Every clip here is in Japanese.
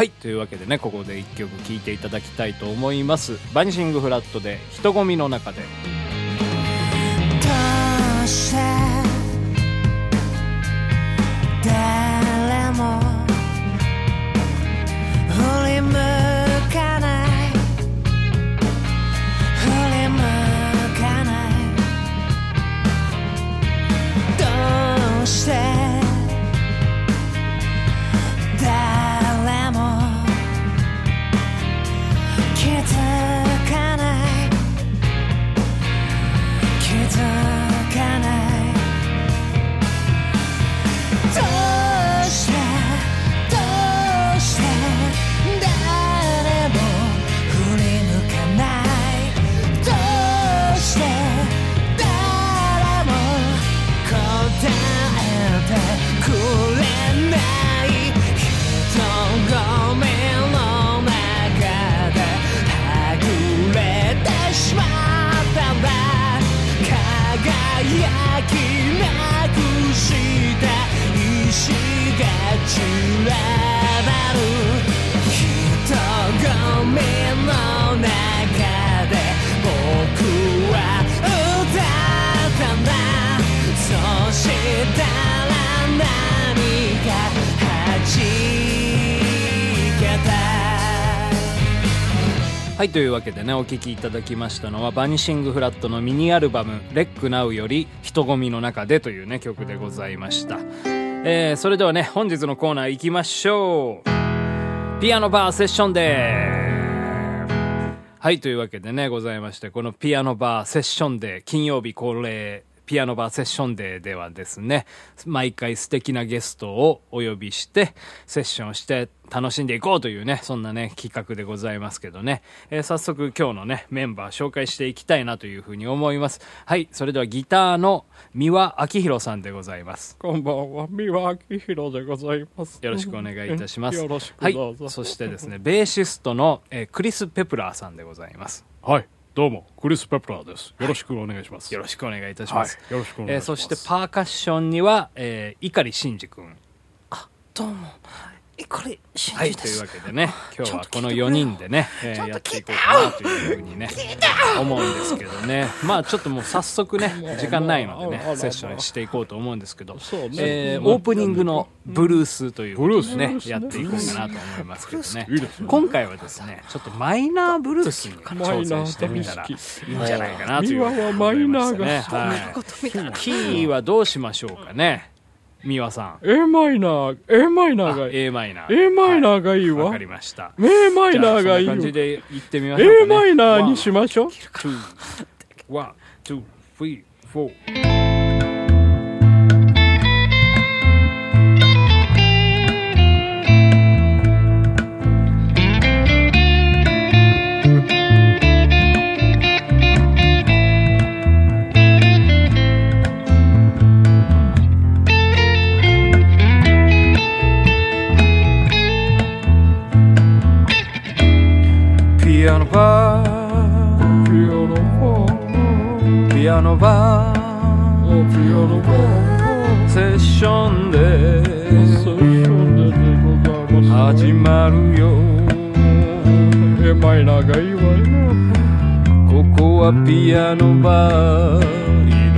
はい。というわけでねここで1曲聴いていただきたいと思います。バニシングフラットで人混みの中で。どうして誰も振り向かない。振り向かない。どうして？きなくした石が散らはいというわけでねお聴きいただきましたのはバニシングフラットのミニアルバム「レックナウより人混みの中で」というね曲でございました、えー、それではね本日のコーナーいきましょう。ピアノバーセッションデー。はいというわけでねございましてこのピアノバーセッションデー金曜日恒例ピアノバーセッションデーではですね毎回素敵なゲストをお呼びしてセッションして楽しんでいこうというねそんなね企画でございますけどね、えー早速今日のねメンバー紹介していきたいなというふうに思います。はいそれではギターの三輪明宏さんでございます。こんばんは、三輪明宏でございます。よろしくお願いいたします。よろしくはいどうぞ。そしてですねベーシストの、えークリス・ペプラーさんでございます。はい、どうも、クリス・ペプラーです。よろしくお願いします。よろしくお願いいたします、はいよろしくお願いしますえーそしてパーカッションには、えー、碇真司君どうもこれ真はい、というわけでね、今日はこの4ちょっと聞いてくれよ。人でね、えーやっていこうかなというふうにね、思うんですけどね、まあちょっともう早速ね、時間ないのでねセッションしていこうと思うんですけど、そうね。えーオープニングのブルースということでブルねやっていこうかなと思いますけどね。今回はですね、ちょっとマイナーブルースに挑戦してみたらいいんじゃないかなというふうに思いまね。はい。キーはどうしましょうかね、美和さん。A マイナー、A マイナーがいい。A マイナー。A マイナーがいいわ。わ、はい、かりました。A マイナーがいい。感じでってみましょう、ね、A マイナーにしましょう。1, 2, 1, 2, 3, 4. piano va, piano va, piano va, piano va,、セッションで、セッションででございます、始まるよ。えまい長いわね。ここはピアノバー、井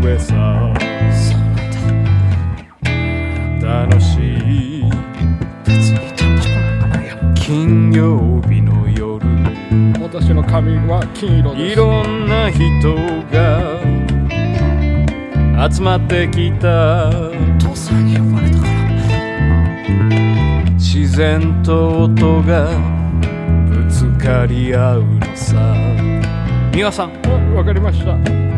上さん。楽しい。金曜日の私の髪は金色です。いろんな人が集まってきた父さんに呼ばれたから自然と音がぶつかり合うのさ美輪さんわかりました。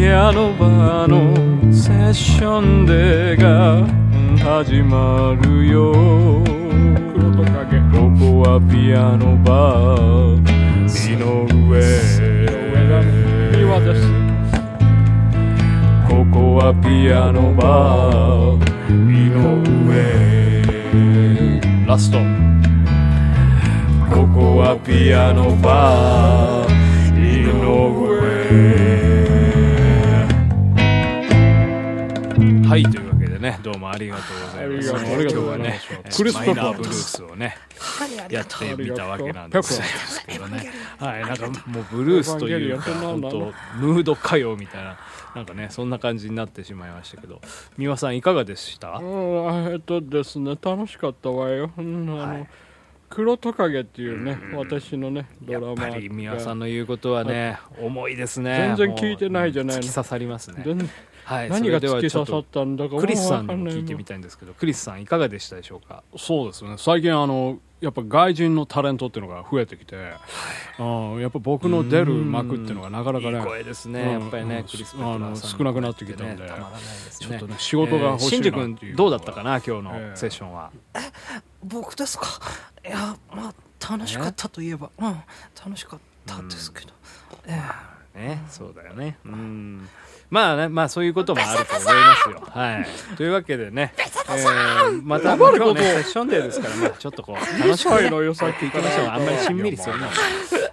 よピアノバーのセッションデーが始まるよ。黒と影ここはピアノバー井上。ここはピアノバー井上。ラスト。ここはピアノバー井上。はいというわけでねどうもありがとうございます。今日はねクリスマイナーブルースをねやってみたわけなんですけどねはいなんかもうブルースというか本当ムード歌謡みたいななんかねそんな感じになってしまいましたけど。三輪さんいかがでした？うんえっとですね楽しかったわよ、うんあのはい。黒トカゲっていうね、私のねドやラマっぱり三輪さんの言うことはね重いですね。全然聞いてないじゃないの。突き刺さりますねはい。何がそれでは突き刺さっちょっとたんだかクリスさんにも聞いてみたいんですけどクリスさんいかがでしたでしょうか？そうですね。最近あのやっぱ外人のタレントっていうのが増えてきて、うん。やっぱ僕の出る幕っていうのがなかなかねいい声ですね、うん。やっぱりね、うん。クリス・あの少なくなってきたんで。ねたまらないですね。ちょっとね仕事が欲しいな新っていう宿君どうだったかな今日のええ。セッションは、僕ですか？いやまあ楽しかったといえば。うん。楽しかったですけど。ええね。そうだよね。うん。まあねまあそういうこともあると思いますよ。はい。というわけでね、えーまた今日ねセッションデーですからねちょっとこう楽しくねのよさっき行きましょうあんまりしんみりするのも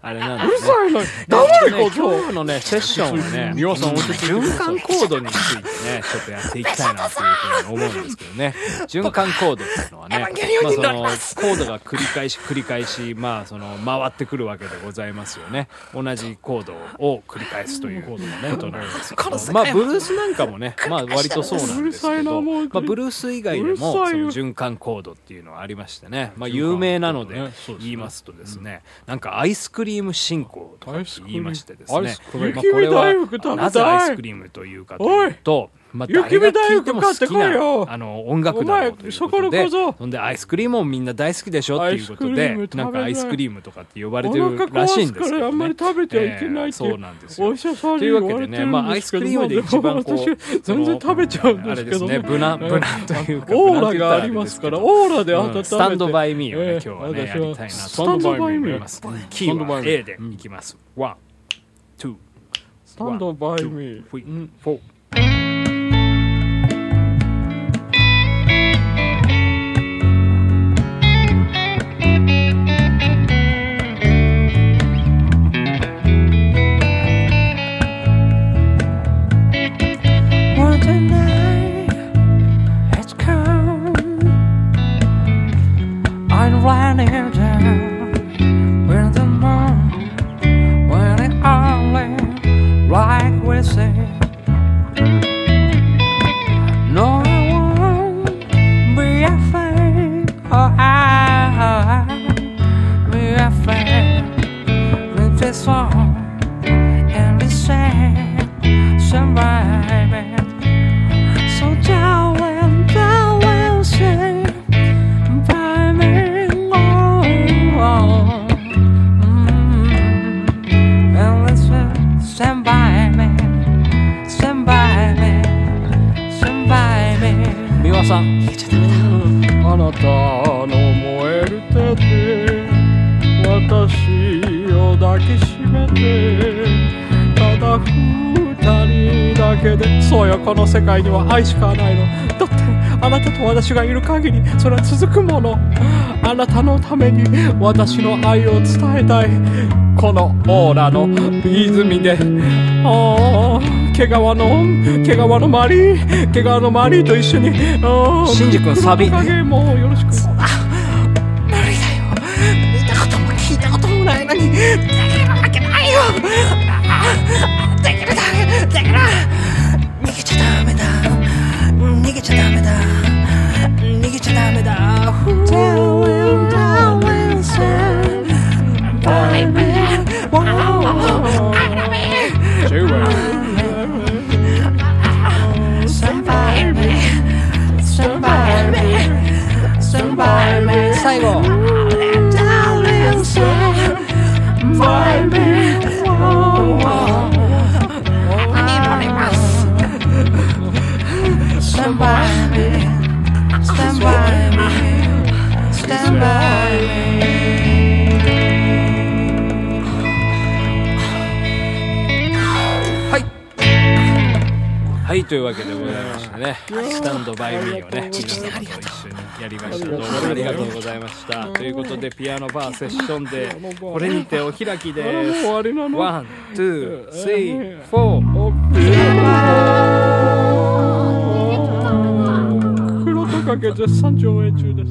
あれなんで、ね、うるさいのね黙れこと今日のねセッションはね三輪さん循環コードについてねちょっとやっていきたいなというふうに思うんですけどね。循環コードっていうのはねまあそのコードが繰り返し繰り返しまあその回ってくるわけでございますよね同じコードを繰り返すということなんですけどまあブルースなんかもねまあ割とそうなんですけどまあブルース以外でもその循環コードっていうのはありましてねまあ有名なので言いますとですねなんかアイスクリーム進行とかって言いましてですね。まあなぜアイスクリームというかというと、まあ、雪見大福買ってきこいよ。なあの音楽だろうというそことで。この小僧ほんでアイスクリームもみんな大好きでしょっていうことでなんかアイスクリームとかって呼ばれおてる腹らしいんですけど、ね、あんまり食べちゃいけないってえーそうなんですよ。というわけでねまあアイスクリームで一番こう私全然食べちゃうんですけど。あれですね無難無難というかオーラがありますからオーラで温めて、うんスタンドバイミーをね、ええ今日はねやりたいなとスタンドバイミーキーは A でいきますワンツースタンドバイミー。フォー planet Earth. この世界には愛しかないの。だってあなたと私がいる限りそれは続くもの。あなたのために私の愛を伝えたい。このオーラの泉で。ああ毛皮の毛皮のマリー。毛皮のマリーと一緒に。シンジ君サビ。もよろしく。無理だよ。見たことも聞いたこともないのに。できるわけないよ Stand by me. Stand by me. Stand by me. というわけでございましてね。 Stand by meをね皆様と一緒にやりました。どうもありがとうございました。ということでピアノバーセッションでこれにてお開きです終わりなの？ One, two, three, four。黒とかけ絶賛上映中で。す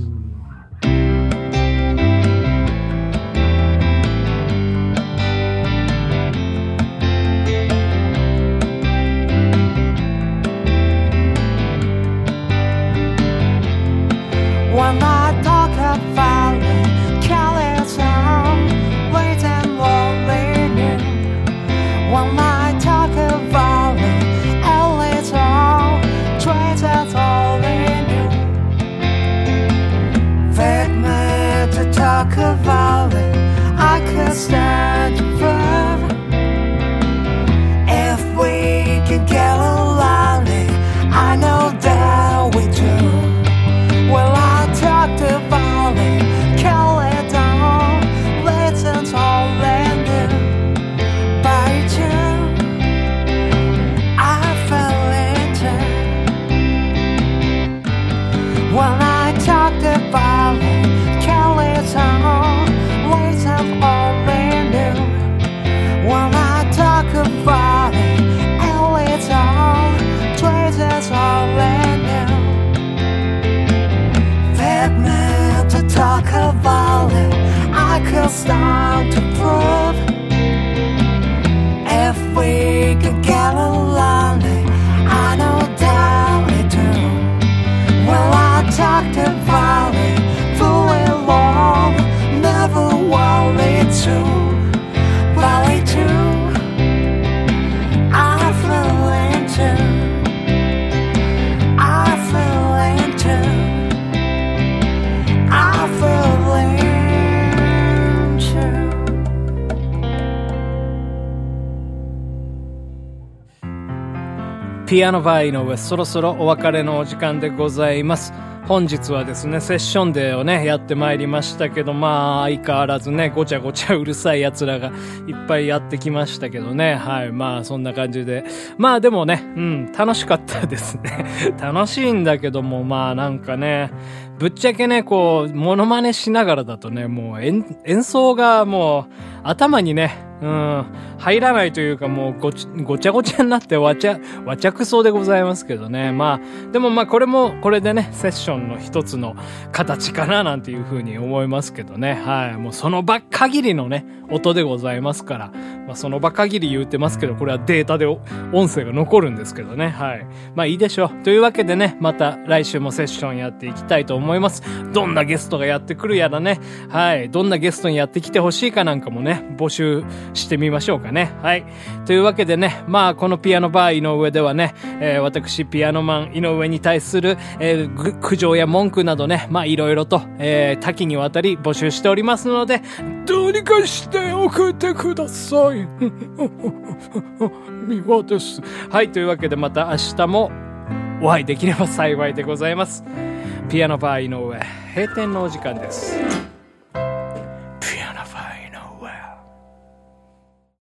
ピアノバー井上そろそろお別れのお時間でございます。本日はですねセッションデーをねやってまいりましたけどまあ相変わらずねごちゃごちゃうるさい奴らがいっぱいやってきましたけどね。はいまあそんな感じで。まあでもねうん楽しかったですね。楽しいんだけどもまあなんかねぶっちゃけね、こう、モノマネしながらだとね、もう演演奏がもう頭にね、うん、入らないというかもうごちごちゃごちゃになってわちゃ、わちゃくそうでございますけどね。まあ、でもまあこれも、これでね、セッションの一つの形かななんていうふうに思いますけどね。はい。もうその場限りのね、音でございますから、まあその場限り言ってますけど、これはデータでお音声が残るんですけどね。はい。まあいいでしょう。というわけでね、また来週もセッションやっていきたいと思います。どんなゲストがやってくるやらね。はい。どんなゲストにやってきてほしいかなんかもね、募集してみましょうかね。はい。というわけでね、まあこのピアノバー井上ではね、えー私ピアノマン井上に対する、えー苦情や文句などね、まあいろいろと、えー多岐にわたり募集しておりますので、どうにかして送ってください。三輪です。はい。というわけでまた明日もお会いできれば幸いでございます。ピアノバー井上、閉店のお時間です。